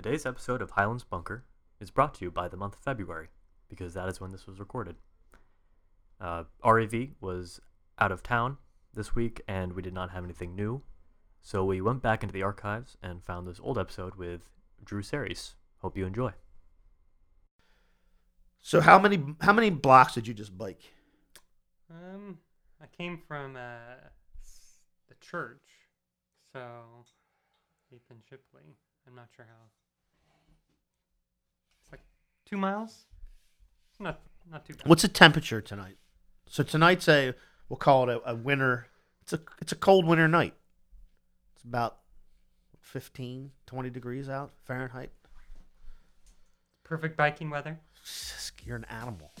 Today's episode of Highlands Bunker is brought to you by the month of February, because that is when this was recorded. Uh, RAV was out of town this week, and we did not have anything new, so we went back into the archives and found this old episode with Drew Serres. Hope you enjoy. So how many how many blocks did you just bike? Um, I came from uh, the church, so deep in Shipley. I'm not sure how. Two miles. Not not too bad. What's the temperature tonight? So tonight's a we'll call it a, a winter. It's a it's a cold winter night. It's about 15, 20 degrees out Fahrenheit. perfect biking weather? You're an animal.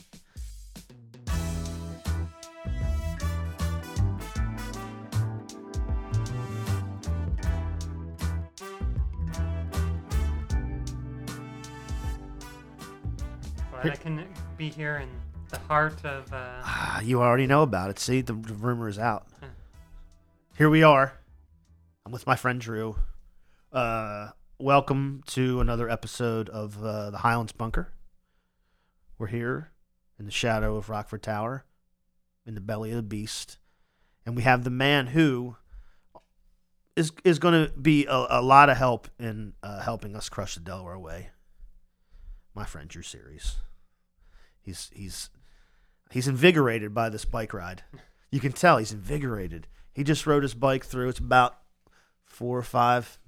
Glad I can be here in the heart of. Uh, Ah, you already know about it. See, the, the rumor is out. Huh. Here we are. I'm with my friend Drew. Uh, welcome to another episode of uh, the Highlands Bunker. We're here in the shadow of Rockford Tower, in the belly of the beast, and we have the man who is is going to be a, a lot of help in uh, helping us crush the Delaware Way. My friend Drew Serres. He's he's He's invigorated by this bike ride. You can tell he's invigorated. He just rode his bike through. It's about four or five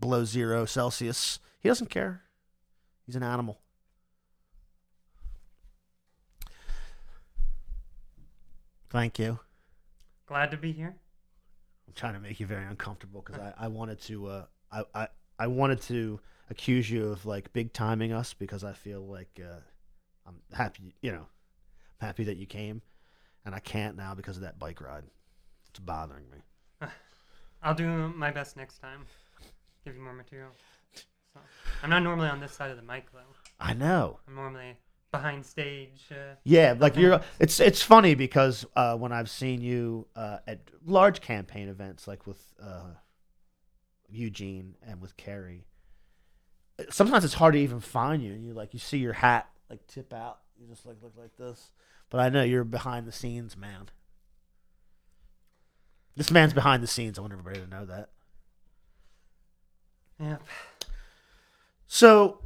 below zero Celsius. He doesn't care. He's an animal. Thank you. glad to be here. I'm trying to make you very uncomfortable because I, I wanted to uh, I, I I wanted to accuse you of like big timing us because I feel like uh, I'm happy you know I'm happy that you came and I can't now because of that bike ride. It's bothering me. I'll do my best next time. Give you more material. So, I'm not normally on this side of the mic though. I know. I'm normally behind stage. Uh, Yeah, like you're. It's it's funny because uh, when I've seen you uh, at large campaign events, like with uh, Eugene and with Carrie, sometimes it's hard to even find you. You like you see your hat like tip out. You just like look like this. But I know you're behind the scenes man. This man's behind the scenes. I want everybody to know that. yeah. So,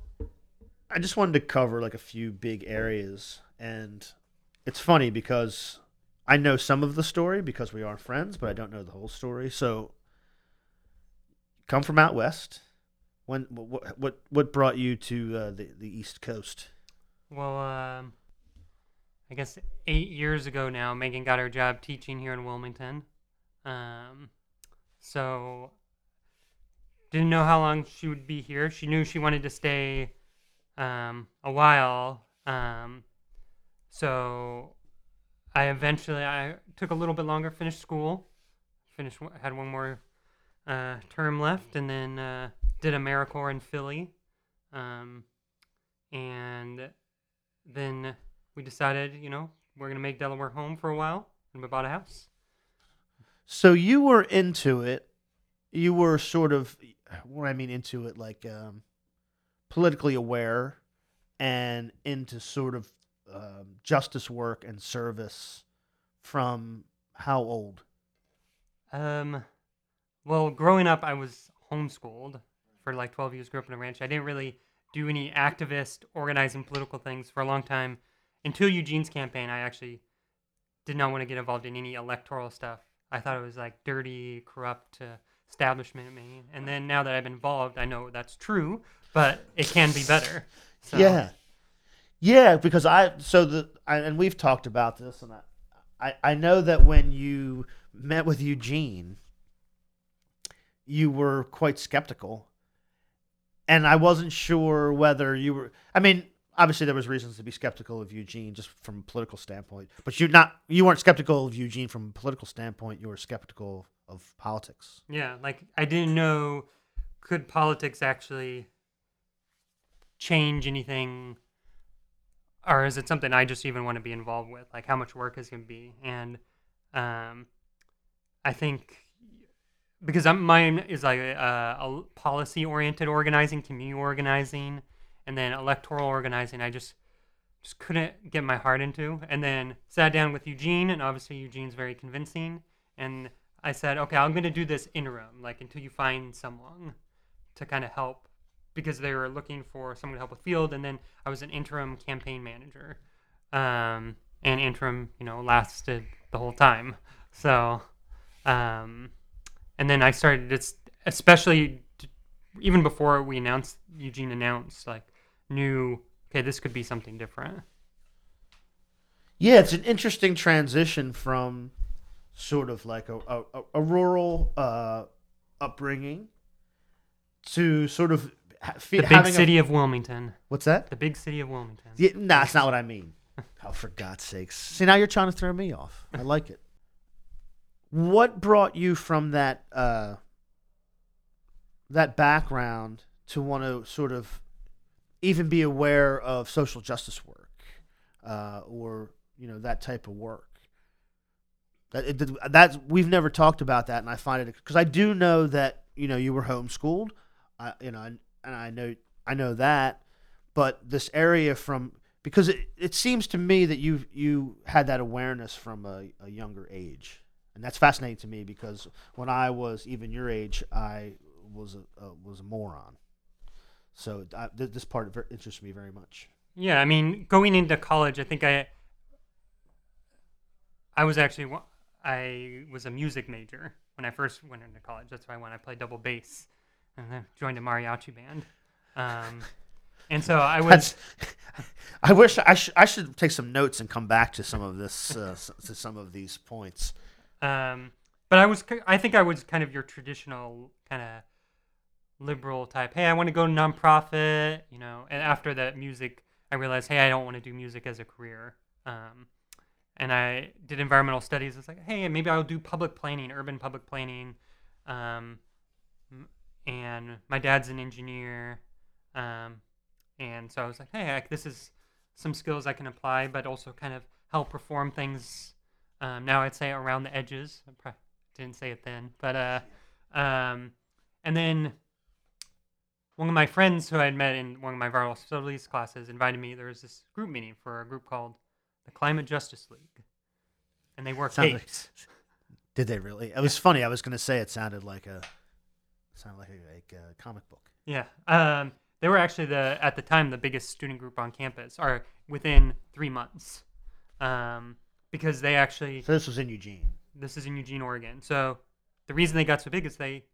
I just wanted to cover like a few big areas, and it's funny because I know some of the story because we are friends, but I don't know the whole story. So, come from out west. When what what what brought you to uh, the the East Coast? Well, um, I guess eight years ago now, Megan got her job teaching here in Wilmington. Um, so didn't know how long she would be here. She knew she wanted to stay um, a while. Um, so I eventually I took a little bit longer, finished school, finished had one more uh, term left, and then uh, did AmeriCorps in Philly. Um, and then we decided, you know, we're gonna make Delaware home for a while, and we bought a house. So you were into it. You were sort of what I mean into it, like um, politically aware and into sort of um, justice work and service from how old? Um, well, growing up, I was homeschooled for like 12 years. Grew up in a ranch. I didn't really do any activist, organizing political things for a long time until Eugene's campaign. I actually did not want to get involved in any electoral stuff. I thought it was like dirty, corrupt uh, establishment me. And then now that I've been involved, I know that's true, but it can be better. So, Yeah, yeah. Because I so the I, and we've talked about this, and I, I I know that when you met with Eugene, you were quite skeptical, and I wasn't sure whether you were. I mean, obviously there was reasons to be skeptical of Eugene just from a political standpoint, but you not you weren't skeptical of Eugene from a political standpoint. You were skeptical of politics. Yeah, like I didn't know could politics actually change anything or is it something I just even want to be involved with? Like how much work is going to be? And um I think because I'm, mine is like a, a policy oriented organizing, community organizing, and then electoral organizing. I just just couldn't get my heart into. And then sat down with Eugene, and obviously Eugene's very convincing. And I said, okay, I'm going to do this interim, like until you find someone to kind of help, because they were looking for someone to help with field. And then I was an interim campaign manager, um, and interim, you know, lasted the whole time. So, um, and then I started, it's especially even before we announced Eugene announced, like new okay, this could be something different. Yeah, it's an interesting transition from sort of like a, a, a rural uh, upbringing to sort of ha- fe- The big city A, of Wilmington. what's that? The big city of Wilmington. Yeah, nah, that's not what I mean. Oh, for God's sakes! See, now you're trying to throw me off. I like it. What brought you from that uh, that background to want to sort of even be aware of social justice work uh, or you know that type of work? That that's we've never talked about that, and I find it because I do know that you know you were homeschooled, I, you know, and, and I know I know that, but this area from because it, it seems to me that you you had that awareness from a, a younger age, and that's fascinating to me because when I was even your age, I was a, a was a moron. So I, th- this part ver- interests me very much. Yeah, I mean, going into college, I think I I was actually I was a music major when I first went into college. That's why when I played double bass and then joined a mariachi band. Um, and so I was That's, I wish I, sh- I should take some notes and come back to some of this uh, to some of these points. Um, but I was, I think I was kind of your traditional kind of liberal type. Hey, I want to go nonprofit, you know. And after that music, I realized, hey, I don't want to do music as a career. Um, and I did environmental studies. It's like, hey, maybe I'll do public planning, urban public planning. Um, and my dad's an engineer. Um, and so I was like, hey, I, this is some skills I can apply, but also kind of help perform things um, now I'd say around the edges. I didn't say it then, but uh, um, and then one of my friends who I had met in one of my viral studies classes invited me. There was this group meeting for a group called the Climate Justice League, and they worked. Sounds like- Did they really? It was funny. I was going to say it sounded like a sounded like a, like a comic book. Yeah. Um, they were actually the at the time the biggest student group on campus, or within three months, um, because they actually So this was in Eugene. this is in Eugene, Oregon. So the reason they got so big is they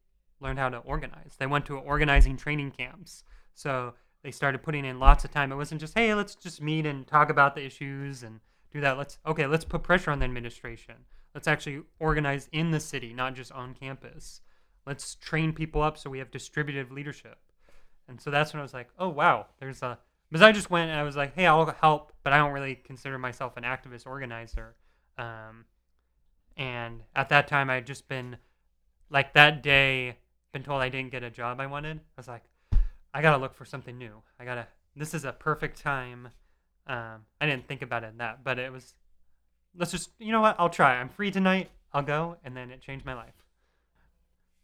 learned how to organize. They went to organizing training camps. So they started putting in lots of time. It wasn't just, hey, let's just meet and talk about the issues and do that. Let's okay, let's put pressure on the administration. Let's actually organize in the city, not just on campus. Let's train people up so we have distributive leadership. And so that's when I was like, oh wow, there's a because I just went and I was like, hey, I'll help, but I don't really consider myself an activist organizer. Um, and at that time, I had just been like that day, been told I didn't get a job I wanted. I was like, I gotta look for something new. I gotta. This is a perfect time. Um, I didn't think about it that, but it was. Let's just, you know what? I'll try. I'm free tonight. I'll go, and then it changed my life.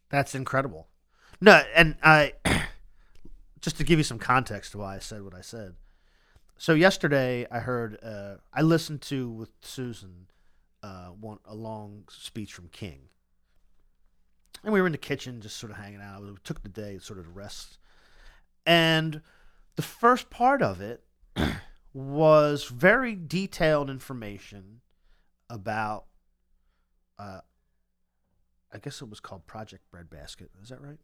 That's incredible. No, and I just to give you some context to why I said what I said. So yesterday I heard uh, I listened to with Susan uh, a long speech from King, and we were in the kitchen just sort of hanging out. We took the day sort of to rest, and the first part of it was very detailed information about. Uh, I guess it was called Project Breadbasket. Is that right?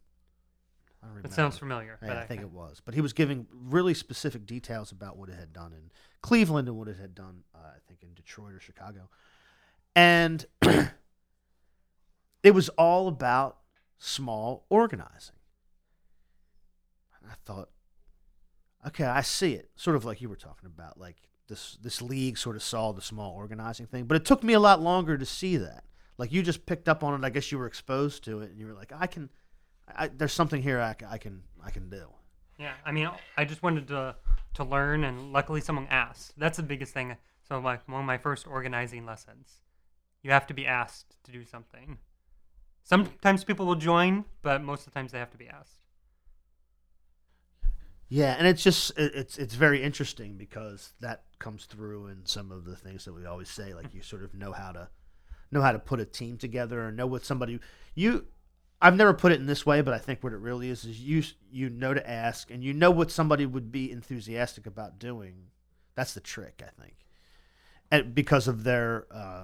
I remember. sounds familiar. Yeah, but I think it was. But he was giving really specific details about what it had done in Cleveland and what it had done, uh, I think, in Detroit or Chicago. And it was all about small organizing. And I thought, okay, I see it. Sort of like you were talking about, like this this league sort of saw the small organizing thing. But it took me a lot longer to see that. Like you just picked up on it. I guess you were exposed to it, and you were like, I can. I, there's something here I, I can I can do. Yeah, I mean, I just wanted to to learn, and luckily someone asked. That's the biggest thing. So, like one of my first organizing lessons, you have to be asked to do something. Sometimes people will join, but most of the times they have to be asked. Yeah, and it's just it- it's it's very interesting because that comes through in some of the things that we always say. Like you sort of know how to know how to put a team together or know what somebody you. I've never put it in this way, but I think what it really is is you you know to ask and you know what somebody would be enthusiastic about doing. That's the trick, I think, and because of their uh,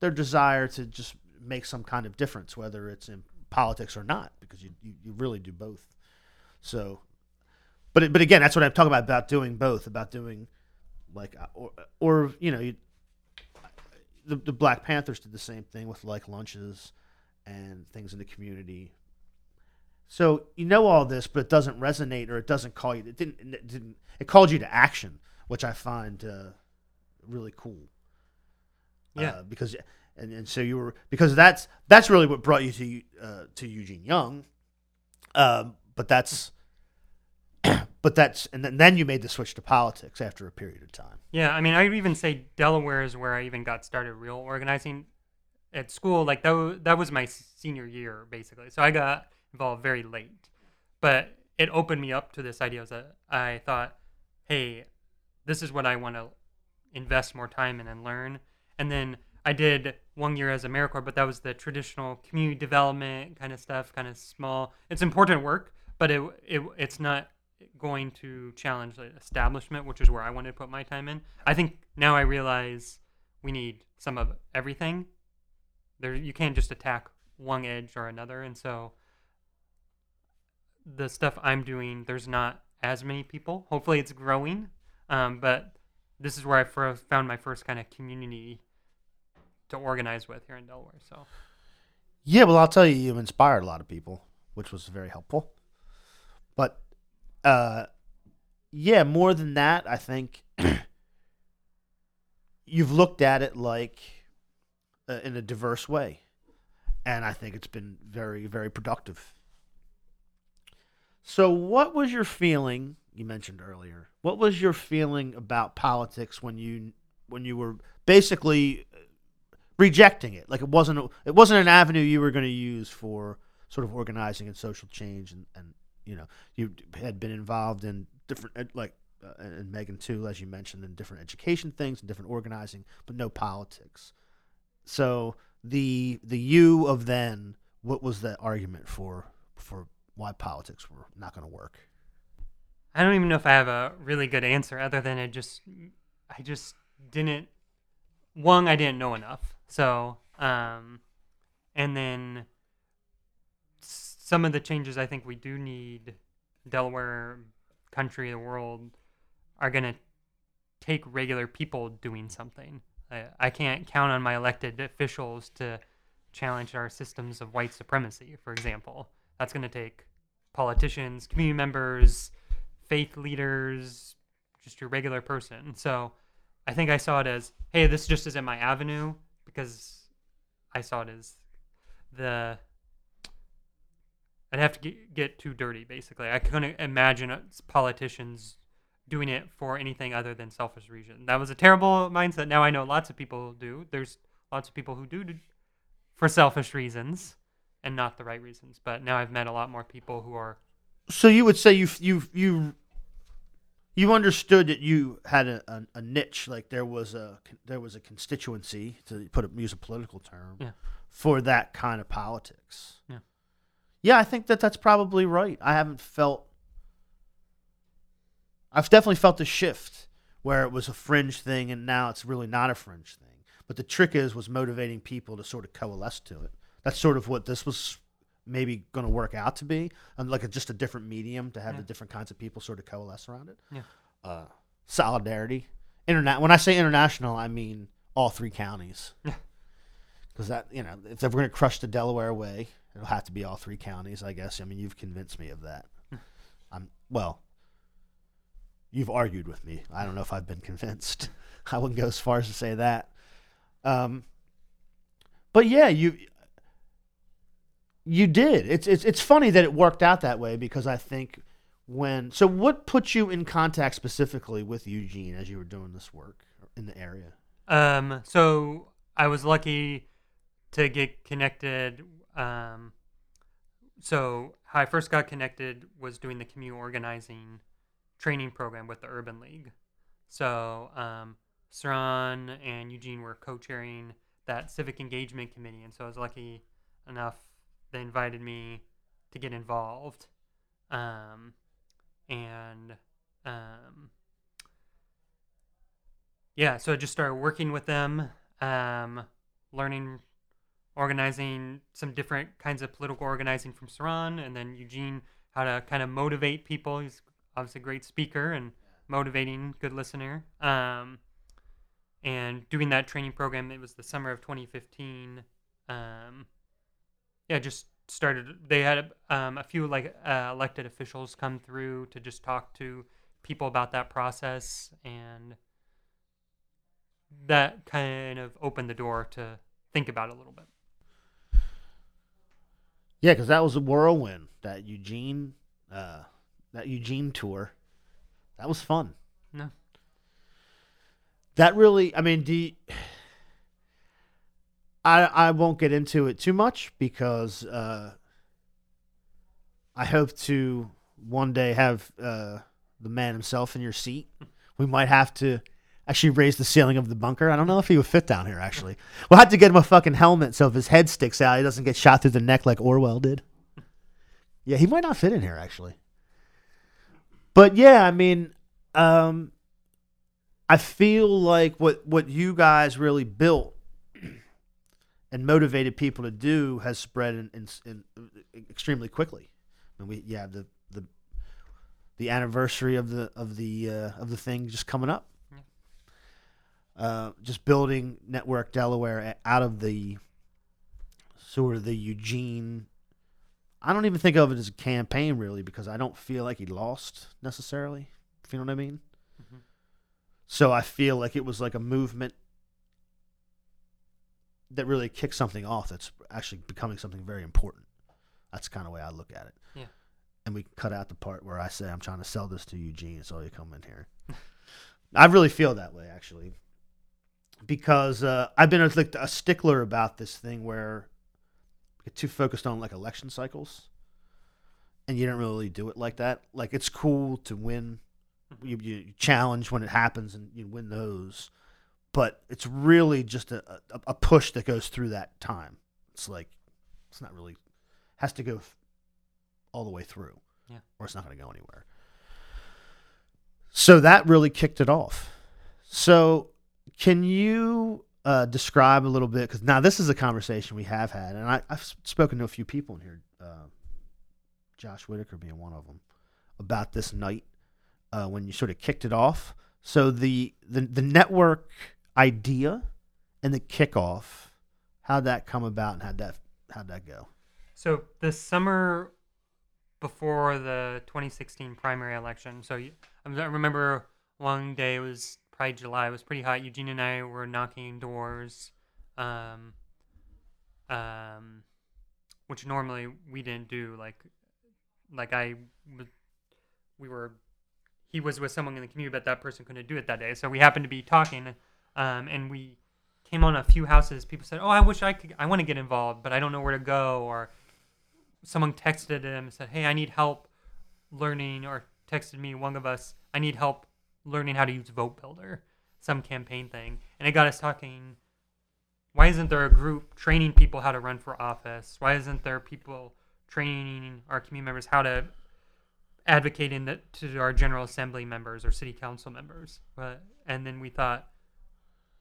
their desire to just make some kind of difference, whether it's in politics or not, because you you, you really do both. So but but again, that's what I'm talking about about doing both, about doing like uh, or or you know, you, the the Black Panthers did the same thing with like lunches and things in the community. So you know all this, but it doesn't resonate or it doesn't call you. It didn't. It didn't. It called you to action, which I find uh, really cool. Yeah. Uh, because and, and so you were because that's that's really what brought you to uh, to Eugene Young. Um, but that's but that's and then, then you made the switch to politics after a period of time. Yeah, I mean, I would even say Delaware is where I even got started real organizing at school. Like that, that was my senior year basically. So I got involved very late, but it opened me up to this idea. That I thought, hey, this is what I want to invest more time in and learn. And then I did one year as AmeriCorps, but that was the traditional community development kind of stuff, kind of small. It's important work, but it, it it's not going to challenge the establishment, which is where I wanted to put my time in. I think now I realize we need some of everything. There, you can't just attack one edge or another, and so the stuff I'm doing, there's not as many people. Hopefully, it's growing, um, but this is where I fir- found my first kind of community to organize with here in Delaware. So Yeah, well, I'll tell you, you've inspired a lot of people, which was very helpful. But, uh, yeah, more than that, I think you've looked at it like uh, in a diverse way, and I think it's been very, very productive. So, what was your feeling? You mentioned earlier. What was your feeling about politics when you when you were basically rejecting it. Like it wasn't it wasn't an avenue you were going to use for sort of organizing and social change, and, and you know you had been involved in different like uh, and Megan too, as you mentioned, in different education things and different organizing, but no politics. So the the you of then, what was the argument for for why politics were not going to work? I don't even know if I have a really good answer other than it just I just didn't one I didn't know enough. So, um and then some of the changes I think we do need Delaware country the world are going to take regular people doing something. I, I can't count on my elected officials to challenge our systems of white supremacy, for example. That's going to take politicians, community members, faith leaders, just your regular person. So I think I saw it as, hey, this just isn't my avenue because I saw it as the. I'd have to get, get too dirty, basically. I couldn't imagine politicians doing it for anything other than selfish reason. That was a terrible mindset. Now I know lots of people do. There's lots of people who do do for selfish reasons and not the right reasons. But now I've met a lot more people who are So you would say you you you you understood that you had a, a, a niche, like there was a there was a constituency to put a, use a political term Yeah. for that kind of politics. Yeah. yeah, I think that that's probably right. I haven't felt. I've definitely felt the shift where it was a fringe thing and now it's really not a fringe thing. But the trick is was motivating people to sort of coalesce to it. That's sort of what this was maybe going to work out to be, and like a, just a different medium to have Yeah. the different kinds of people sort of coalesce around it. Yeah. Uh, solidarity, internet. When I say international, I mean all three counties. Yeah. Because that you know, if we're going to crush the Delaware way, it'll have to be all three counties. I guess. I mean, you've convinced me of that. I'm well. You've argued with me. I don't know if I've been convinced. I wouldn't go as far as to say that. Um, but yeah, you you did. It's it's it's funny that it worked out that way because I think when so what put you in contact specifically with Eugene as you were doing this work in the area? Um, so I was lucky to get connected. um, so how I first got connected was doing the community organizing training program with the Urban League. So um, Saran and Eugene were co-chairing that civic engagement committee, and so I was lucky enough they invited me to get involved, um, and um, yeah, so I just started working with them, um, learning organizing some different kinds of political organizing from Saran, and then Eugene how to kind of motivate people. He's obviously a great speaker and motivating, good listener. Um, and doing that training program, it was the summer of 2015. Um, yeah, just started. They had um, a few like uh, elected officials come through to just talk to people about that process, and that kind of opened the door to think about it a little bit. Yeah, because that was a whirlwind. That Eugene, uh, that Eugene tour, that was fun. No. That really, I mean, do you, I I won't get into it too much because uh, I hope to one day have uh, the man himself in your seat. We might have to actually raise the ceiling of the bunker. I don't know if he would fit down here. Actually, we'll have to get him a fucking helmet so if his head sticks out, he doesn't get shot through the neck like Orwell did. Yeah, he might not fit in here actually. But yeah, I mean, um, I feel like what what you guys really built and motivated people to do has spread in, in, in extremely quickly. I mean, we have the the the anniversary of the of the uh, of the thing just coming up. Uh, just building network Delaware out of the sort of the Eugene. I don't even think of it as a campaign really because I don't feel like he lost necessarily. If you know what I mean. Mhm. So I feel like it was like a movement that really kicked something off that's actually becoming something very important. That's kind of the way I look at it. Yeah. And we cut out the part where I say I'm trying to sell this to Eugene, so you come in here. I really feel that way actually, because uh, I've been a, like, a stickler about this thing where get too focused on like election cycles, and you don't really do it like that. Like it's cool to win, you, you challenge when it happens and you win those, but it's really just a, a, a push that goes through that time. It's like it's not really has to go all the way through, Yeah. or it's not going to go anywhere. So that really kicked it off. So can you uh, describe a little bit? Because now this is a conversation we have had, and I, I've spoken to a few people in here, uh, Josh Whitaker being one of them, about this night uh, when you sort of kicked it off. So the the the network idea and the kickoff, how'd that come about, and how'd that how'd that go? So the summer before the 2016 primary election, so I remember one day it was probably July. It was pretty hot. Eugene and I were knocking doors, um, um, which normally we didn't do. Like, like I, we were, he was with someone in the community, but that person couldn't do it that day. So we happened to be talking, um, and we came on a few houses. People said, "Oh, I wish I could. I want to get involved, but I don't know where to go." Or someone texted him and said, "Hey, I need help learning," or texted me one of us, "I need help learning how to use Vote Builder," some campaign thing, and it got us talking. Why isn't there a group training people how to run for office? Why isn't there people training our community members how to advocate in the, to our general assembly members or city council members? But and then we thought,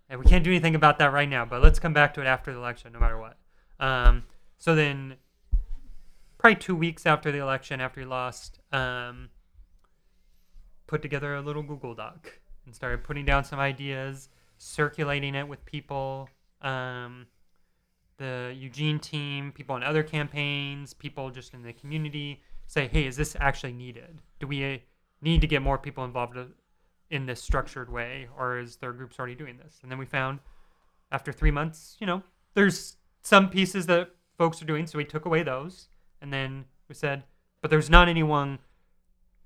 and we can't do anything about that right now, but let's come back to it after the election, no matter what. Um, so then, probably two weeks after the election, after he lost, um, put together a little Google Doc and started putting down some ideas, circulating it with people. Um, the Eugene team, people on other campaigns, people just in the community say, hey, is this actually needed? Do we uh, need to get more people involved uh, in this structured way, or is there groups already doing this? And then we found after three months, you know, there's some pieces that folks are doing, so we took away those, and then we said, but there's not anyone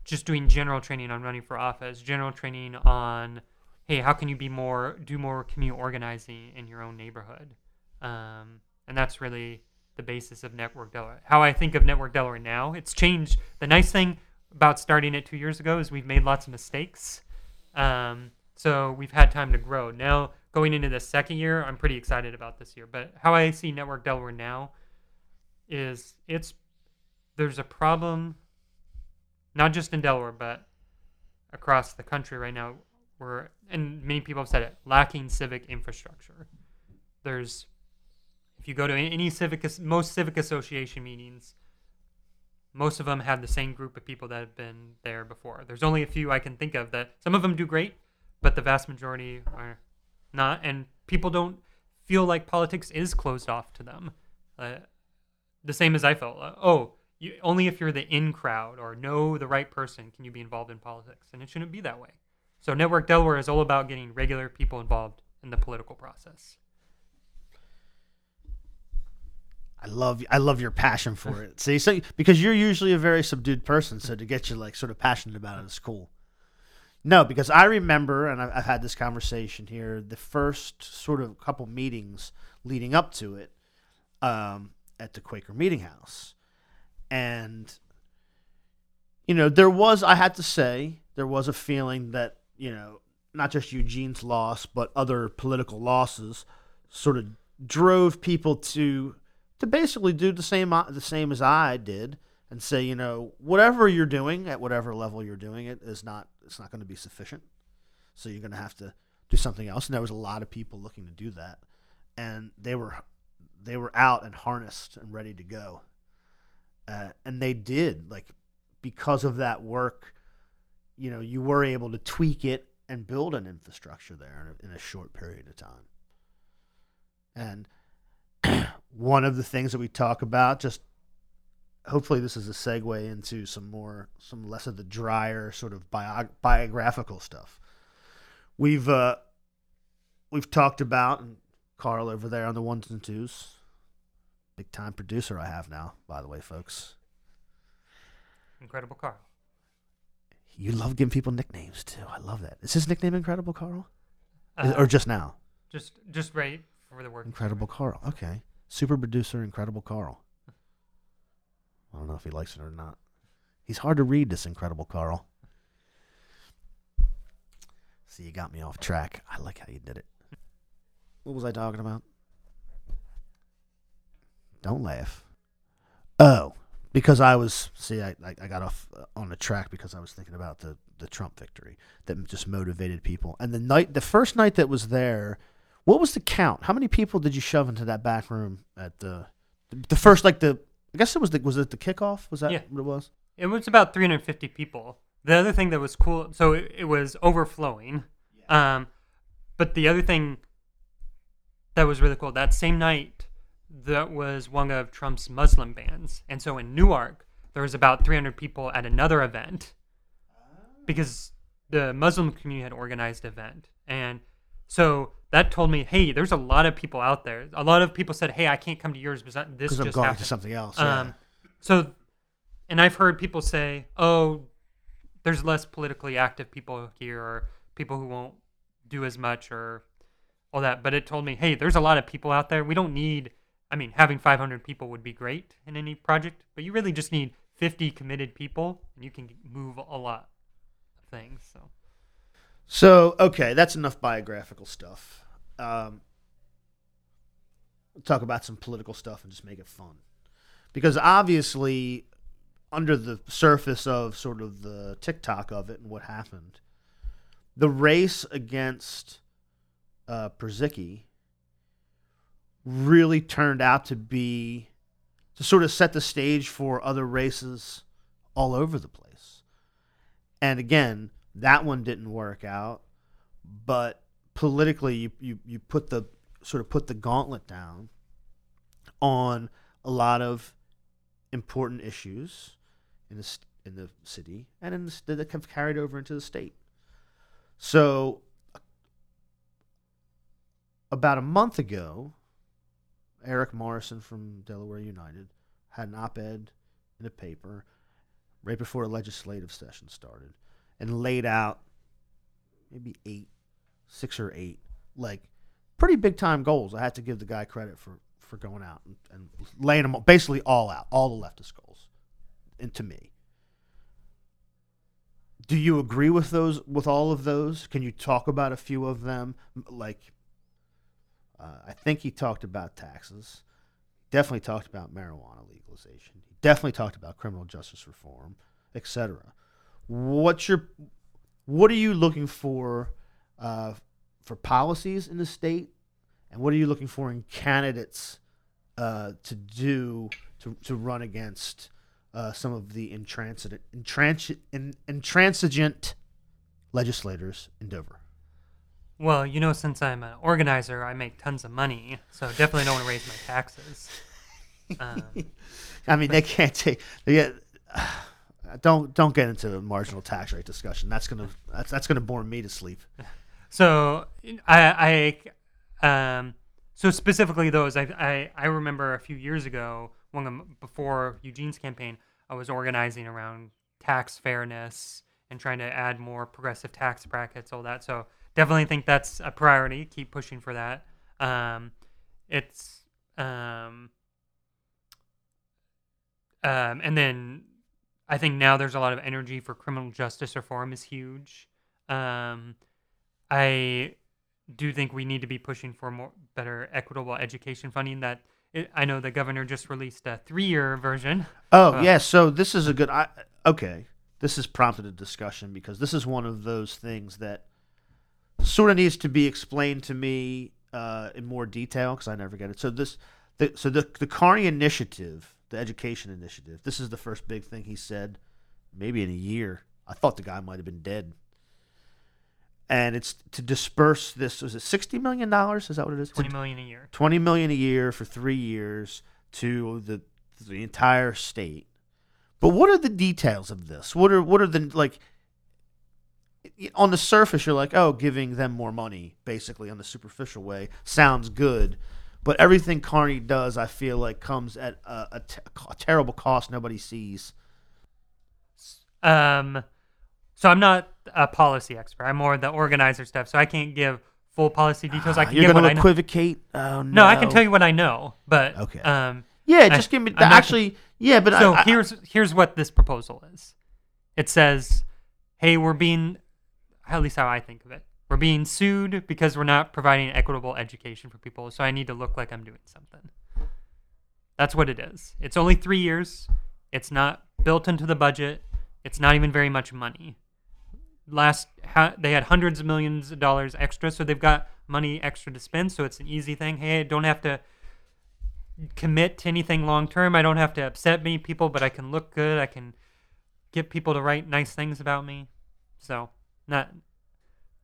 just doing general training on running for office, general training on, hey, how can you be more, do more community organizing in your own neighborhood, um, and that's really the basis of Network Delaware. How I think of Network Delaware now, it's changed. The nice thing about starting it two years ago is we've made lots of mistakes. Um, so we've had time to grow. Now, going into the second year, I'm pretty excited about this year. But how I see Network Delaware now is it's there's a problem, not just in Delaware, but across the country right now. Where and many people have said it, lacking civic infrastructure. There's if you go to any civic most civic association meetings, most of them have the same group of people that have been there before. There's only a few I can think of that some of them do great, but the vast majority are not. And people don't feel like politics is closed off to them. Uh, the same as I felt. Uh, oh, you, only if you're the in crowd or know the right person can you be involved in politics, and it shouldn't be that way. So Network Delaware is all about getting regular people involved in the political process. I love I love your passion for it. See, so because you're usually a very subdued person, so to get you like sort of passionate about it is cool. No, because I remember, and I've, I've had this conversation here, the first sort of couple meetings leading up to it um, at the Quaker Meeting House, and you know there was I had to say there was a feeling that you know not just Eugene's loss but other political losses sort of drove people to to basically do the same uh, the same as I did and say, you know, whatever you're doing at whatever level you're doing it is not it's not going to be sufficient. So you're going to have to do something else. And there was a lot of people looking to do that, and they were they were out and harnessed and ready to go, uh, and they did like because of that work. You know, you were able to tweak it and build an infrastructure there in a, in a short period of time. And one of the things that we talk about just hopefully this is a segue into some more some less of the drier sort of bio, biographical stuff we've uh we've talked about and carl over there on the ones and twos big time producer i have now by the way folks incredible carl you love giving people nicknames too i love that is his nickname incredible carl uh, or just now just just right for the work incredible carl okay super producer, Incredible Carl. I don't know if he likes it or not. He's hard to read, this Incredible Carl. See, you got me off track. I like how you did it. What was I talking about? Don't laugh. Oh, because I was see, I, I got off uh, on the track because I was thinking about the the Trump victory that just motivated people. And the night, the first night that was there, what was the count? How many people did you shove into that back room at the the first like the I guess it was the was it the kickoff? Was that yeah. what it was? It was about 350 people. The other thing that was cool, so it, it was overflowing. Yeah. Um, but the other thing that was really cool that same night, that was one of Trump's Muslim bans, and so in Newark there was about 300 people at another event because the Muslim community had organized an event, and so that told me, hey, there's a lot of people out there. A lot of people said, hey, I can't come to yours because this just I'm going happened. to something else. Um. So, and I've heard people say, oh, there's less politically active people here, or people who won't do as much, or all that. But it told me, hey, there's a lot of people out there. We don't need. I mean, having 500 people would be great in any project, but you really just need 50 committed people, and you can move a lot of things. So. So okay, that's enough biographical stuff. Um, we'll talk about some political stuff and just make it fun, because obviously, under the surface of sort of the tick-tock of it and what happened, the race against uh, really turned out to be to sort of set the stage for other races all over the place. And again, that one didn't work out, but politically, you, you, you put the sort of put the gauntlet down on a lot of important issues in the in the city and in the, that have carried over into the state. So, about a month ago, Eric Morrison from Delaware United had an op-ed in a paper right before a legislative session started and laid out maybe eight, six or eight, like pretty big time goals. I had to give the guy credit for for going out and, and laying them basically all out, all the leftist goals, and to me. Do you agree with those? With all of those? Can you talk about a few of them? Like, uh, I think he talked about taxes. Definitely talked about marijuana legalization. He definitely talked about criminal justice reform, etc. What's your what are you looking for uh, for policies in the state, and what are you looking for in candidates uh, to do to, to run against uh, some of the intransigent, intransi- in, intransigent legislators in Dover? Well, you know, since I'm an organizer, I make tons of money, so definitely don't want to raise my taxes. Um, I mean, they can't take. They get, don't don't get into a marginal tax rate discussion. That's gonna that's that's gonna bore me to sleep. So I, I um, so specifically those, I, I, I remember a few years ago, one of them- before Eugene's campaign, I was organizing around tax fairness and trying to add more progressive tax brackets, all that. So definitely think that's a priority. Keep pushing for that. Um, it's um, um, and then I think now there's a lot of energy for criminal justice reform is huge. Um, I do think we need to be pushing for more better equitable education funding. That it, I know the governor just released a three-year version. Oh Uh, yeah, so this is a good. I, okay, this has prompted a discussion because this is one of those things that sort of needs to be explained to me uh, in more detail because I never get it. So this, the, so the the Carney initiative, the education initiative. This is the first big thing he said, maybe in a year. I thought the guy might have been dead. And it's to disperse this. Was it sixty million dollars? Is that what it is? Twenty million a year. 20 million a year for 3 years to the the entire state. But what are the details of this? What are what are the like on the surface you're like, "Oh, giving them more money," basically on the superficial way sounds good. But everything Carney does, I feel like comes at a, a, te- a terrible cost nobody sees. Um, so I'm not a policy expert. I'm more the organizer stuff. So I can't give full policy details. I can Ah, You're give going what to I know. equivocate? Oh, no. No, I can tell you what I know. But Okay. Um, Yeah, I- just give me the, not gonna- actually. Yeah, but so I, I, here's here's what this proposal is. It says, "Hey, we're being, at least how I think of it, we're being sued because we're not providing equitable education for people. So I need to look like I'm doing something." That's what it is. It's only three years. It's not built into the budget. It's not even very much money. Last ha- they had hundreds of millions of dollars extra, so they've got money extra to spend. So it's an easy thing. Hey, I don't have to commit to anything long term. I don't have to upset many people, but I can look good. I can get people to write nice things about me. So, not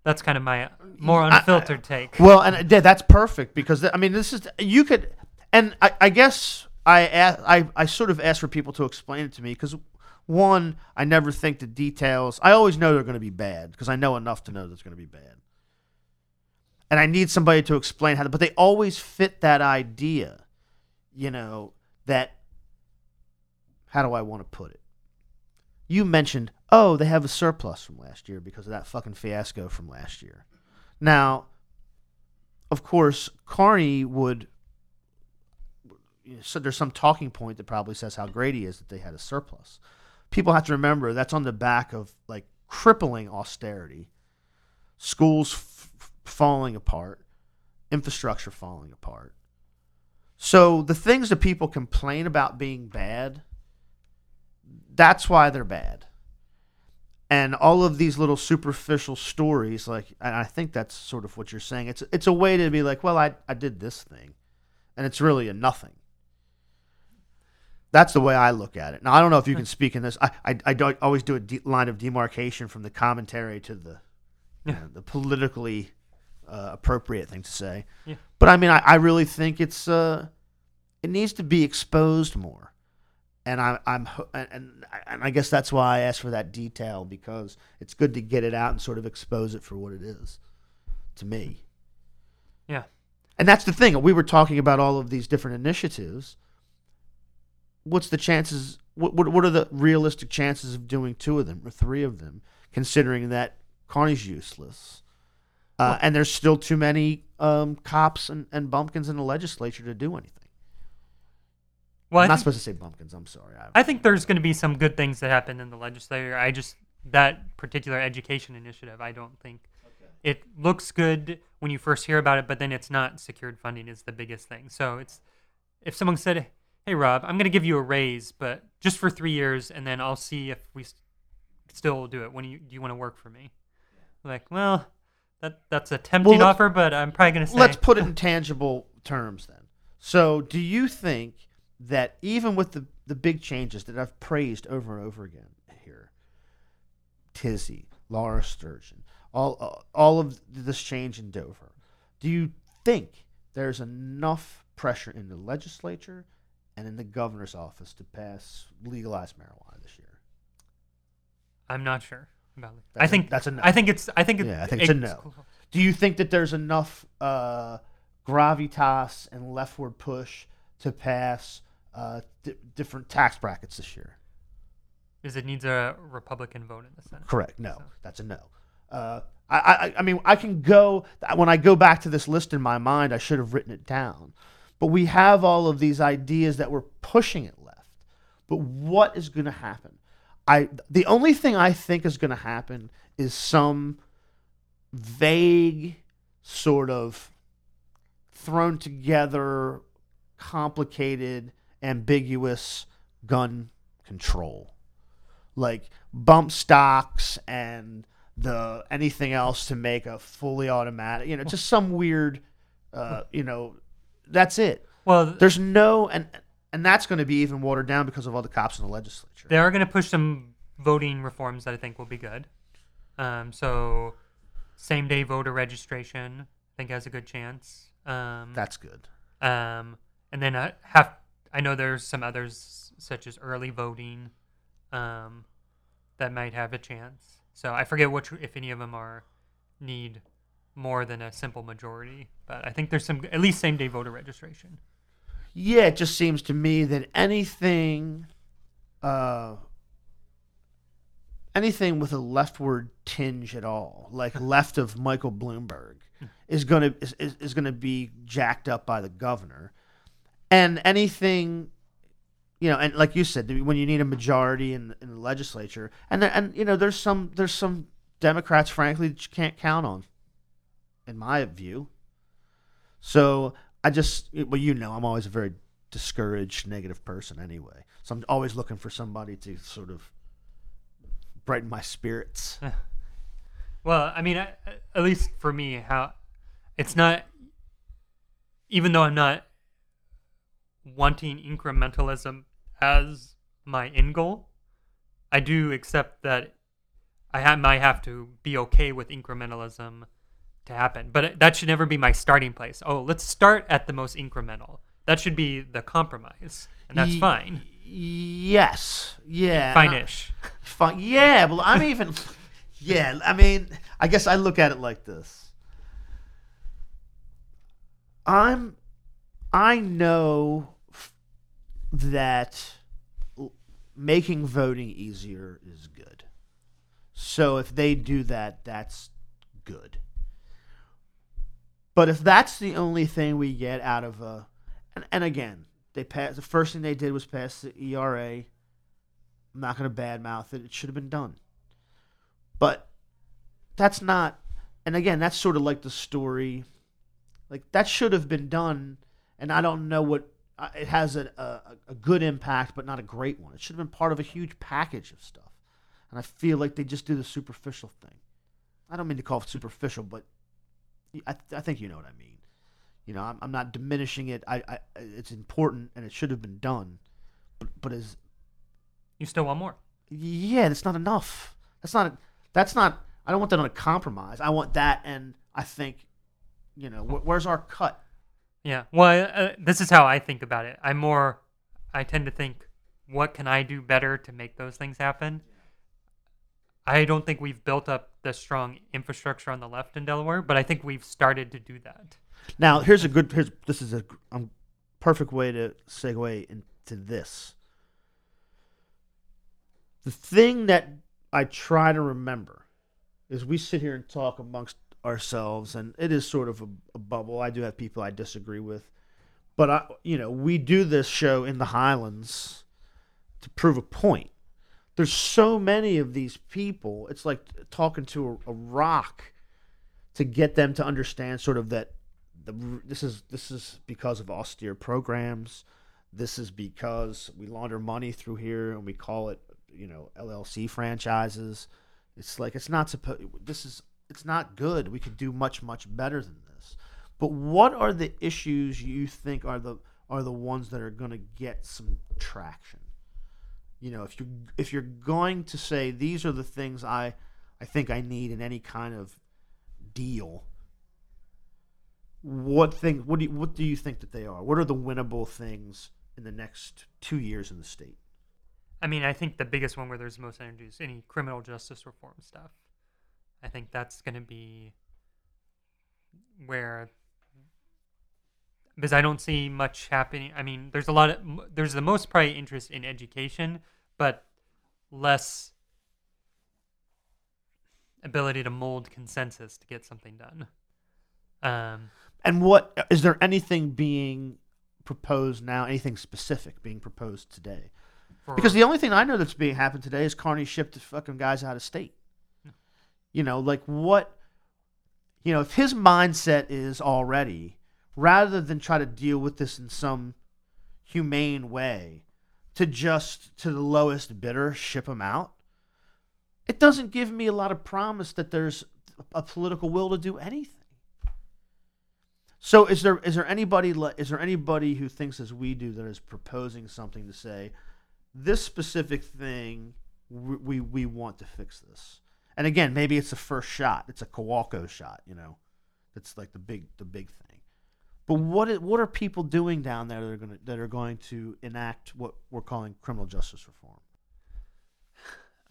that's kind of my more I- I- unfiltered take. Well, and uh, yeah, that's perfect because I mean, this is you could, and I, I guess I sort of ask for people to explain it to me because one, I never think the details. I always know they're going to be bad because I know enough to know that's going to be bad, and I need somebody to explain how. To, but they always fit that idea, you know that. How do I want to put it? You mentioned, oh, they have a surplus from last year because of that fucking fiasco from last year. Now, of course, Carney would. So there's some talking point that probably says how great he is that they had a surplus. People have to remember that's on the back of like crippling austerity, schools f- falling apart, infrastructure falling apart. So the things that people complain about being bad, that's why they're bad. And all of these little superficial stories like and i think that's sort of what you're saying it's it's a way to be like well i i did this thing and it's really a nothing. That's the way i look at it. Now i don't know if you can speak in this. I i, I don't always do a de- line of demarcation from the commentary to the you know, the politically uh, appropriate thing to say. Yeah. but i mean I, I really think it's uh it needs to be exposed more and I, I'm and, and I guess that's why I asked for that detail because it's good to get it out and sort of expose it for what it is to me. Yeah. And that's the thing. We were talking about all of these different initiatives. What's the chances? What what, what are the realistic chances of doing two of them or three of them, considering that Carney's useless, uh, and there's still too many um, cops and, and bumpkins in the legislature to do anything. Well, I I'm not think- supposed to say bumpkins. I'm sorry. I, I think there's going to be some good things that happen in the legislature. I just that particular education initiative. I don't think it looks good when you first hear about it, but then it's not secured funding is the biggest thing. So it's if someone said, "Hey, Rob, I'm going to give you a raise, but just for three years, and then I'll see if we st- still do it. When you do you want to work for me?" Like, well, that that's a tempting let's- offer, but I'm probably going to say, Let's put it in tangible terms then. So, do you think that even with the, the big changes that I've praised over and over again here, Tizzy, Laura Sturgeon, all uh, all of this change in Dover, do you think there's enough pressure in the legislature and in the governor's office to pass legalized marijuana this year? I'm not sure about it. That's I a- think that's a no. I think it's. I think it, Yeah, I think it's a no. Do you think that there's enough uh, gravitas and leftward push to pass uh, di- different tax brackets this year? Is it needs a Republican vote in the Senate? Correct. No, So- that's a no. Uh, I, I, I mean, I can go when I go back to this list in my mind. I should have written it down, but we have all of these ideas that we're pushing it left. But what is going to happen? I the only thing I think is going to happen is some vague sort of thrown together, complicated, ambiguous gun control like bump stocks and the anything else to make a fully automatic you know just some weird uh you know that's it Well, there's no and and that's going to be even watered down because of all the cops in the legislature they are going to push some voting reforms that I think will be good. Um, so, same day voter registration, I think has a good chance. Um, that's good um, and then I have I know there's some others such as early voting, um, that might have a chance. So I forget which if any of them are need more than a simple majority, but I think there's some at least same day voter registration. yeah it just seems to me that anything uh anything with a leftward tinge at all like left of michael bloomberg is going to is, is, is going to be jacked up by the governor and anything you know and like you said when you need a majority in, in the legislature and there, and you know there's some there's some democrats frankly that you can't count on in my view so i just well you know i'm always a very discouraged negative person anyway so i'm always looking for somebody to sort of brighten my spirits Well, I mean, at least for me, how it's not. Even though I'm not wanting incrementalism as my end goal, I do accept that I ha- might have to be okay with incrementalism to happen. But it- that should never be my starting place. Oh, let's start at the most incremental. That should be the compromise, and that's Ye- fine. yes yeah Fine-ish. Fine. Yeah, well, I'm even. Yeah, I mean, I guess I look at it like this. I'm. I know that making voting easier is good. So if they do that, that's good. But if that's the only thing we get out of a, and, and again, they passed. The first thing they did was pass the ERA. I'm not going to badmouth it. It should have been done. But that's not, and again, that's sort of like the story. Like that should have been done, and I don't know what uh, it has a, a a good impact, but not a great one. It should have been part of a huge package of stuff, and I feel like they just do the superficial thing. I don't mean to call it superficial, but I, I think you know what I mean. You know, I'm, I'm not diminishing it. I, I it's important and it should have been done, but but is You still want more? yeah, that's not enough. That's not. That's not. I don't want that on a compromise. I want that, and I think, you know, wh- where's our cut? Yeah. Well, uh, this is how I think about it. I'm more, I tend to think, what can I do better to make those things happen? I don't think we've built up the strong infrastructure on the left in Delaware, but I think we've started to do that. Now, here's a good. Here's this is a um, perfect way to segue into this. The thing that I try to remember is we sit here and talk amongst ourselves, and it is sort of a, a bubble. I do have people I disagree with, But I, you know, we do this show in the Highlands to prove a point. There's so many of these people. It's like talking to a, a rock to get them to understand sort of that the this is this is because of austere programs. This is because we launder money through here and we call it, you know, LLC franchises. It's like it's not supposed. This is it's not good. We could do much much better than this. But what are the issues you think are the are the ones that are going to get some traction? You know, if you if you're going to say these are the things I I think I need in any kind of deal, what thing what do you, what do you think that they are? What are the winnable things in the next 2 years in the state? I mean, I think the biggest one where there's most energy is any criminal justice reform stuff. I think that's going to be where because I don't see much happening. I mean, there's a lot of there's the most probably interest in education, but less ability to mold consensus to get something done. Um, And what is there anything being proposed now? Anything specific being proposed today? for, Because the only thing I know that's being happened today is Carney shipped the fucking guys out of state. You know, like what? You know, if his mindset is already rather than try to deal with this in some humane way, to just to the lowest bidder ship them out, it doesn't give me a lot of promise that there's a political will to do anything. So is there is there anybody is there anybody who thinks as we do that is proposing something to say this specific thing we we, we want to fix this? And again, maybe it's the first shot. It's a Kowalko shot, you know. That's like the big the big thing. But what what are people doing down there that are going to that are going to enact what we're calling criminal justice reform?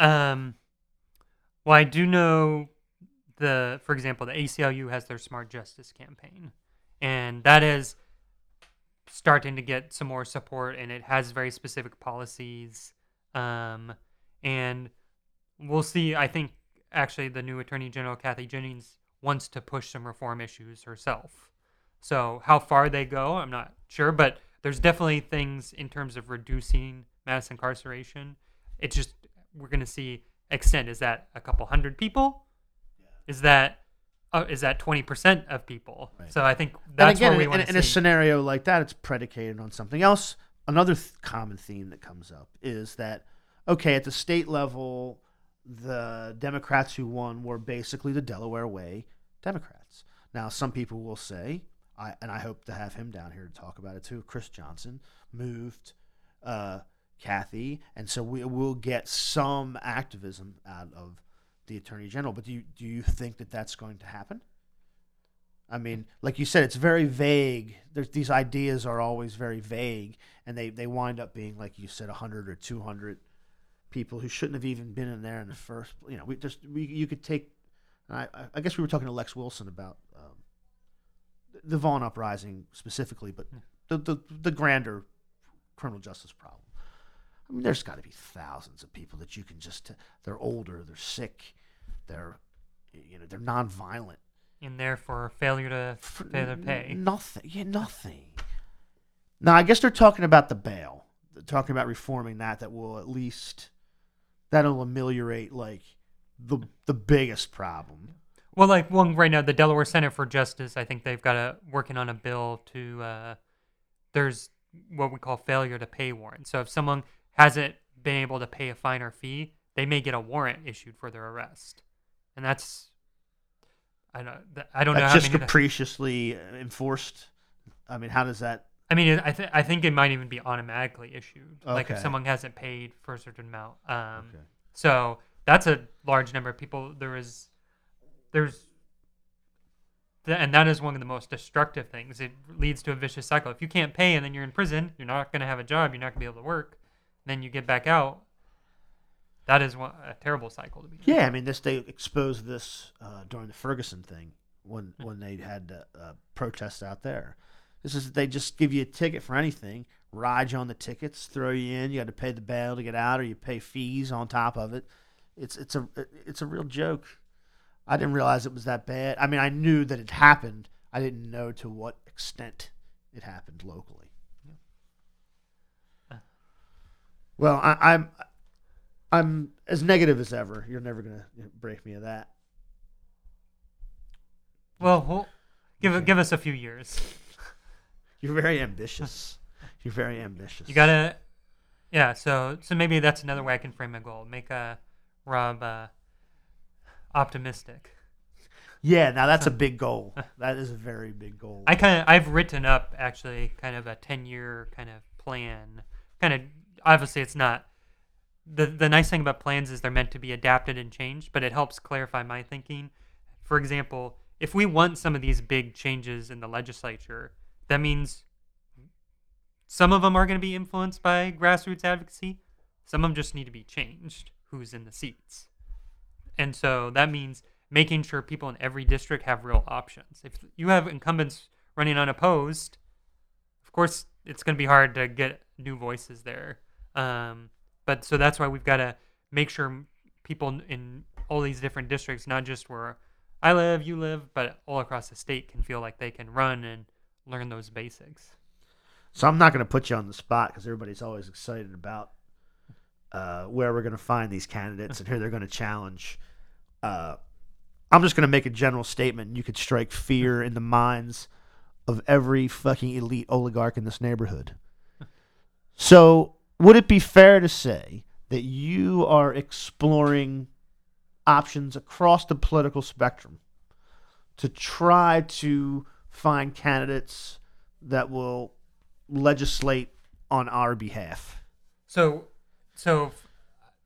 Um, well, I do know the, for example, the ACLU has their Smart Justice campaign, and that is starting to get some more support, and it has very specific policies. Um, and we'll see. I think actually the new Attorney General Kathy Jennings wants to push some reform issues herself. So how far they go, I'm not sure, but there's definitely things in terms of reducing mass incarceration. It's just we're going to see extent. Is that a couple hundred people? Is that uh, is that twenty percent of people? Right. So I think and that's again, where we in, want in, to in a scenario like that, it's predicated on something else. Another th- common theme that comes up is that okay, at the state level, the Democrats who won were basically the Delaware way Democrats. Now, some people will say, I, and I hope to have him down here to talk about it too. Chris Johnson moved uh, Kathy, and so we will get some activism out of the Attorney General. But do you do you think that that's going to happen? I mean, like you said, it's very vague. There's these ideas are always very vague, and they they wind up being like you said, hundred or two hundred people who shouldn't have even been in there in the first. You know, we just we you could take. I I- guess we were talking to Lex Wilson about um, the Vaughn uprising specifically, but the the the grander criminal justice problem. I mean, there's got to be thousands of people that you can just. They're older, they're sick, they're you know they're nonviolent in there for failure to for failure to pay. Nothing. Yeah, nothing. Now, I guess they're talking about the bail. They're talking about reforming that. That will at least that'll ameliorate like the the biggest problem. Well, like one right now, the Delaware Center for Justice, I think they've got a working on a bill to. Uh, there's what we call failure to pay warrant. So if someone hasn't been able to pay a fine or fee, they may get a warrant issued for their arrest, and that's. I don't. I don't know That's how just capriciously enforced. I mean, how does that? I mean, I think I think it might even be automatically issued. Like if Okay. someone hasn't paid for a certain amount. Um, Okay. So that's a large number of people. There is, there's, th- and that is one of the most destructive things. It leads to a vicious cycle. If you can't pay and then you're in prison, you're not going to have a job. You're not going to be able to work. Then you get back out. That is one, a terrible cycle to be. in. Yeah, I mean, this they exposed this uh, during the Ferguson thing when when they had uh, uh, protests out there. This is they just give you a ticket for anything, ride you on the tickets, throw you in. You got to pay the bail to get out, or you pay fees on top of it. It's it's a it's a real joke. I didn't realize it was that bad. I mean, I knew that it happened. I didn't know to what extent it happened locally. Uh. Well, I, I'm I'm as negative as ever. You're never gonna break me of that. Well, we'll give Okay. give us a few years. You're very ambitious. You're very ambitious. You gotta, yeah. So so maybe that's another way I can frame a goal. Make a Rob uh, optimistic. Yeah, now that's a big goal. That is a very big goal. I kind of I've written up actually kind of a ten year kind of plan. Kind of obviously it's not. The, the nice thing about plans is they're meant to be adapted and changed, but it helps clarify my thinking. For example, if we want some of these big changes in the legislature, that means some of them are going to be influenced by grassroots advocacy. Some of them just need to be changed. Who's in the seats? And so that means making sure people in every district have real options. If you have incumbents running unopposed, of course, it's going to be hard to get new voices there. Um, but so that's why we've got to make sure people in all these different districts, not just where I live, you live, but all across the state can feel like they can run and learn those basics. So I'm not going to put you on the spot because everybody's always excited about uh, where we're going to find these candidates and who they're going to challenge. Uh, I'm just going to make a general statement. You could strike fear in the minds of every fucking elite oligarch in this neighborhood. So, would it be fair to say that you are exploring options across the political spectrum to try to find candidates that will legislate on our behalf. So, so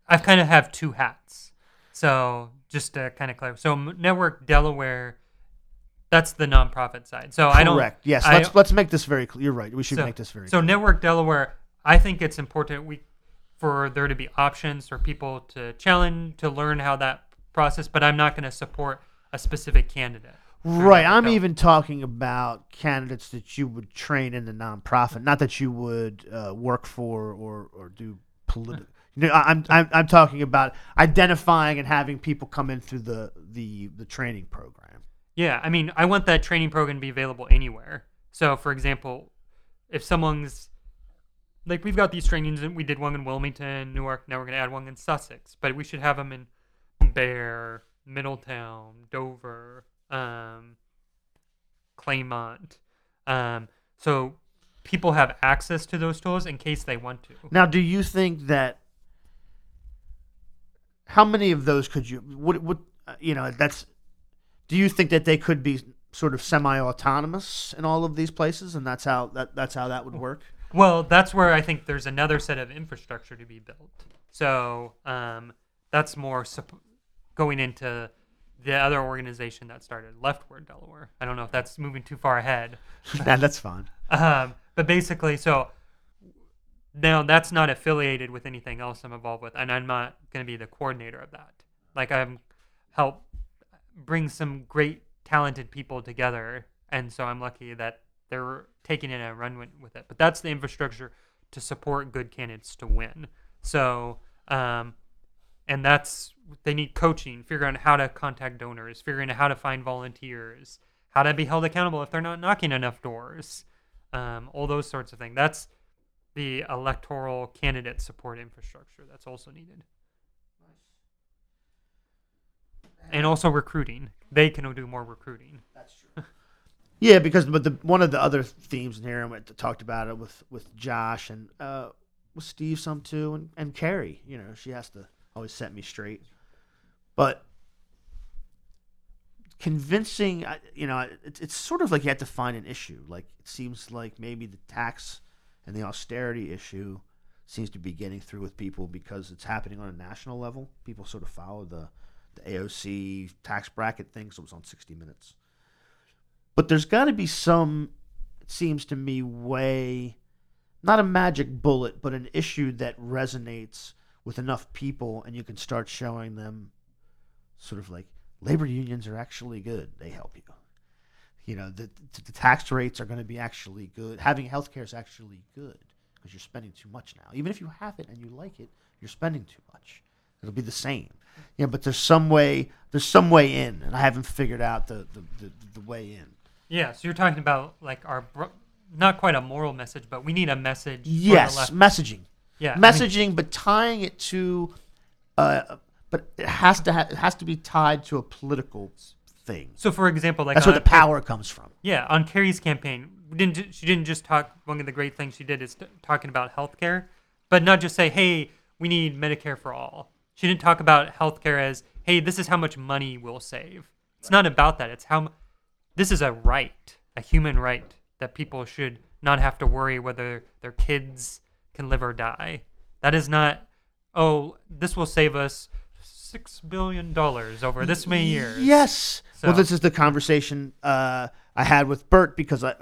I kind of have two hats. So just to kind of clarify, so Network Delaware, that's the nonprofit side. So I don't. Correct. Yes. I- let's let's make this very clear. You're right. We should so, make this very So clear. Network Delaware, I think it's important we for there to be options for people to challenge to learn how that process. But I'm not going to support a specific candidate. Right. I'm Delaware. even talking about candidates that you would train in the nonprofit, not that you would uh, work for or or do political. You know, I'm, I'm I'm talking about identifying and having people come in through the the the training program. Yeah, I mean, I want that training program to be available anywhere. So, for example, if someone's like we've got these trainings, and we did one in Wilmington, Newark. Now we're going to add one in Sussex, but we should have them in Bear, Middletown, Dover, Claymont. Um, so people have access to those tools in case they want to. Now, do you think that how many of those could you would would uh, you know that's do you think that they could be sort of semi-autonomous in all of these places and that's how that that's how that would work? Well, that's where I think there's another set of infrastructure to be built. So um, that's more sup- going into the other organization that started, Leftward Delaware. I don't know if that's moving too far ahead. nah, that's fine. Um, but basically, so now that's not affiliated with anything else I'm involved with, and I'm not going to be the coordinator of that. Like I'm help bring some great talented people together, and so I'm lucky that they're taking it and run with, with it. But that's the infrastructure to support good candidates to win. So, um, and that's they need coaching, figuring out how to contact donors, figuring out how to find volunteers, how to be held accountable if they're not knocking enough doors, um, all those sorts of things. That's the electoral candidate support infrastructure that's also needed. And also recruiting. They can do more recruiting. That's true. yeah, because but the one of the other themes in here, and we talked about it with with Josh and uh, with Steve some too, and and Carrie. You know, she has to always set me straight. But convincing, you know, it's it's sort of like you have to find an issue. Like it seems like maybe the tax and the austerity issue seems to be getting through with people because it's happening on a national level. People sort of follow the the AOC tax bracket thing, so it was on 60 Minutes. But there's got to be some, it seems to me, way, not a magic bullet, but an issue that resonates with enough people, and you can start showing them sort of like labor unions are actually good. They help you. You know, the, the tax rates are going to be actually good. Having health care is actually good because you're spending too much now. Even if you have it and you like it, you're spending too much. It'll be the same. Yeah, but there's some way. There's some way in, and I haven't figured out the the, the, the way in. Yeah, so you're talking about like our bro- not quite a moral message, but we need a message. for the Yes, messaging. Yeah, I mean, messaging, but tying it to, uh, but it has to ha- it has to be tied to a political thing. so, for example, like That's where the power comes from. Yeah, on Kerry's campaign, we didn't she didn't just talk. One of the great things she did is t- talking about healthcare, but not just say, "Hey, we need Medicare for all." She didn't talk about healthcare as, "Hey, this is how much money we'll save." It's not about that. It's how this is a right, a human right that people should not have to worry whether their kids can live or die. That is not, oh, this will save us six billion dollars over this many years. Yes. well, this is the conversation uh, I had with Bert because I,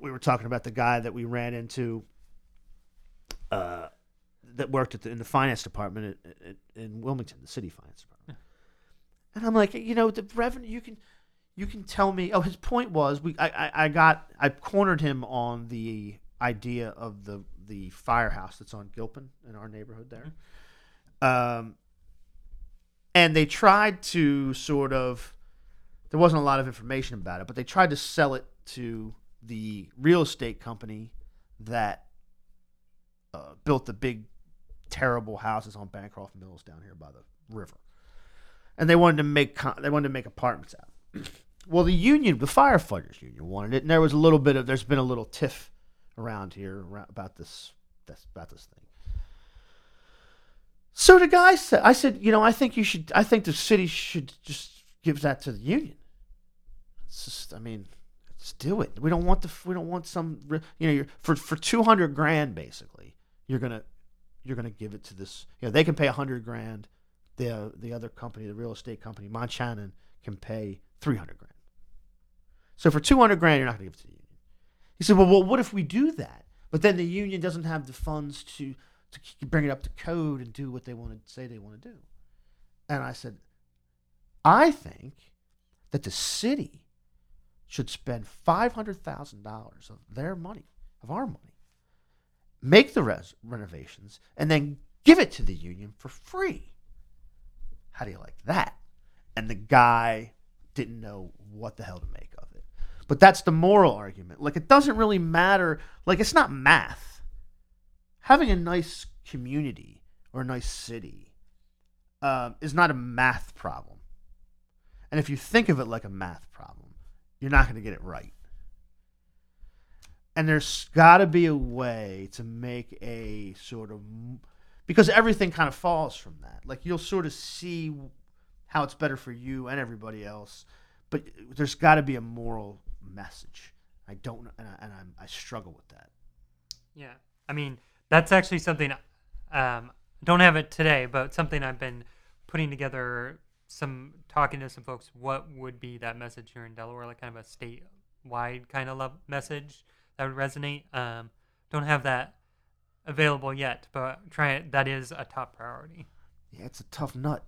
we were talking about the guy that we ran into uh, that worked at the, in the finance department at, at, in Wilmington, the city finance department. And I'm like, you know, the revenue you can you can tell me. Oh, his point was we I, I, I got I cornered him on the idea of the the firehouse that's on Gilpin in our neighborhood there. Um, and they tried to sort of there wasn't a lot of information about it, but they tried to sell it to the real estate company that uh, built the big, terrible houses on Bancroft Mills down here by the river, and they wanted to make con- they wanted to make apartments out. well, the union, the firefighters union, wanted it, and there was a little bit of there's been a little tiff around here around, about this, this about this thing. So the guy said, I said, you know, I think you should, I think the city should just give that to the union. It's just, I mean, let's do it. We don't want the, we don't want some, you know, you're, for for two hundred grand basically, you're gonna, you're gonna give it to this. You know, they can pay a hundred grand. The the other company, the real estate company, Montchanin, can pay three hundred grand. So for two hundred grand, you're not gonna give it to the. He said, well, well, what if we do that? But then the union doesn't have the funds to to bring it up to code and do what they want to say they want to do. And I said, I think that the city should spend five hundred thousand dollars of their money, of our money, make the res- renovations, and then give it to the union for free. How do you like that? And the guy didn't know what the hell to make. But that's the moral argument. Like it doesn't really matter. Like it's not math. Having a nice community or a nice city um, is not a math problem. And if you think of it like a math problem, you're not going to get it right. And there's got to be a way to make a sort of because everything kind of falls from that. Like you'll sort of see how it's better for you and everybody else, but there's got to be a moral message. I don't and, I, and I'm, I struggle with that. Yeah, I mean that's actually something. Um, don't have it today, but something I've been putting together. Some talking to some folks. What would be that message here in Delaware? Like kind of a statewide kind of love message that would resonate. Um, don't have that available yet, but try it. That is a top priority. Yeah, it's a tough nut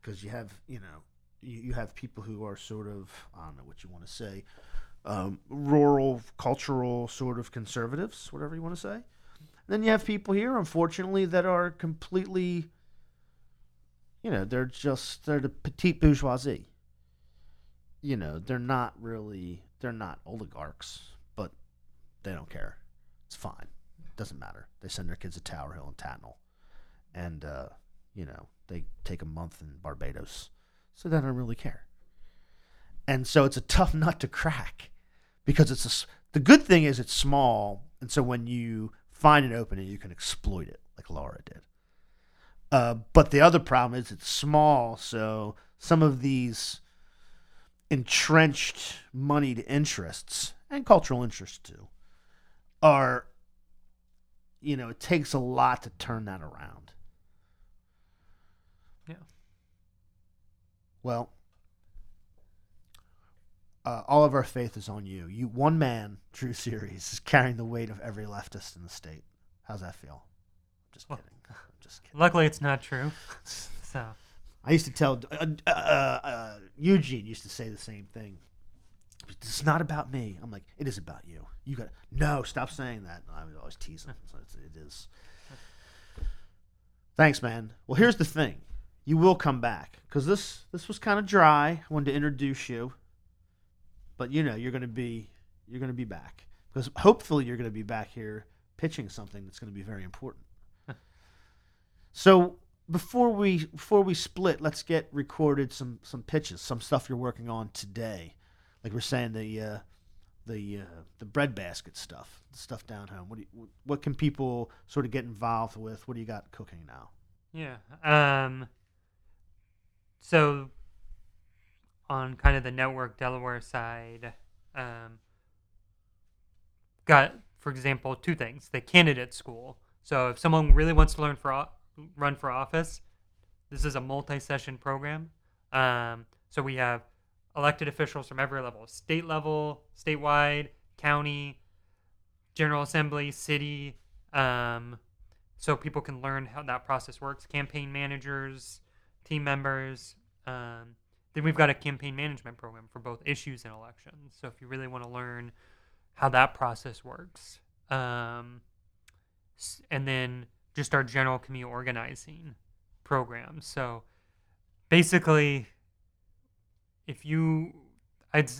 because you have you know you, you have people who are sort of I don't know what you want to say, um, rural, cultural sort of conservatives, whatever you want to say. And then you have people here, unfortunately, that are completely, you know, they're just they're the petite bourgeoisie. You know, they're not really they're not oligarchs, but they don't care. It's fine. It Doesn't matter. They send their kids to Tower Hill and Tatnall, and uh, you know they take a month in Barbados, so they don't really care. And so it's a tough nut to crack because it's a the good thing is it's small, and so when you find an opening, you can exploit it like Laura did. Uh, but the other problem is it's small, so some of these entrenched moneyed interests and cultural interests too are you know it takes a lot to turn that around Yeah. Well uh, all of our faith is on you you one man Drew Serres is carrying the weight of every leftist in the state how's that feel just Well- kidding just kidding Luckily, it's not true. So I used to tell uh, uh, uh, Eugene used to say the same thing. It's not about me. I'm like, it is about you. You got no. Stop saying that. I would always tease him. So it's, it is. Thanks, man. Well, here's the thing. You will come back because this this was kind of dry. I wanted to introduce you, but you know you're gonna be you're gonna be back because hopefully you're going to be back here pitching something that's going to be very important. so before we before we split, let's get recorded some some pitches, some stuff you're working on today. Like we're saying the uh, the uh, the bread basket stuff, the stuff down home. What do you, what can people sort of get involved with? What do you got cooking now? Yeah. Um. So, on kind of the network Delaware side, um, got for example two things: the candidate school. So if someone really wants to learn for run for office, this is a multi-session program. Um, so we have elected officials from every level: state level, statewide, county, general assembly, city. Um, so people can learn how that process works. Campaign managers, team members. Um, then we've got a campaign management program for both issues and elections. So if you really want to learn how that process works, um, and then just our general community organizing program. So basically, if you, I'd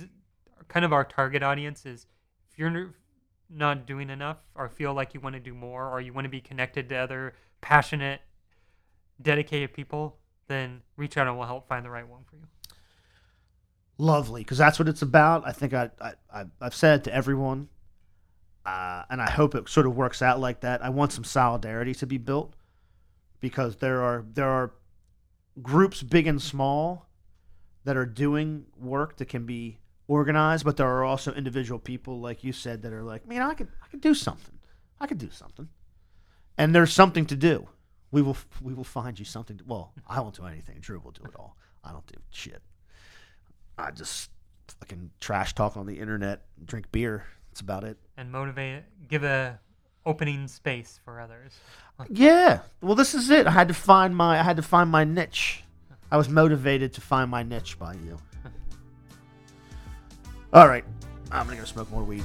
kind of our target audience is if you're not doing enough or feel like you want to do more or you want to be connected to other passionate, dedicated people, then reach out and we'll help find the right one for you. lovely because that's what it's about. I think I, I, I've said it to everyone, uh, and I hope it sort of works out like that. I want some solidarity to be built because there are there are groups big and small that are doing work that can be organized, but there are also individual people like you said that are like, man, I could I could do something. I could do something, and there's something to do. We will we will find you something. To, well, I won't do anything. Drew will do it all. I don't do shit. I just fucking trash talk on the internet, drink beer. That's about it. And motivate, give a opening space for others. Yeah. Well, this is it. I had to find my I had to find my niche. I was motivated to find my niche by you. All right. I'm going to go smoke more weed.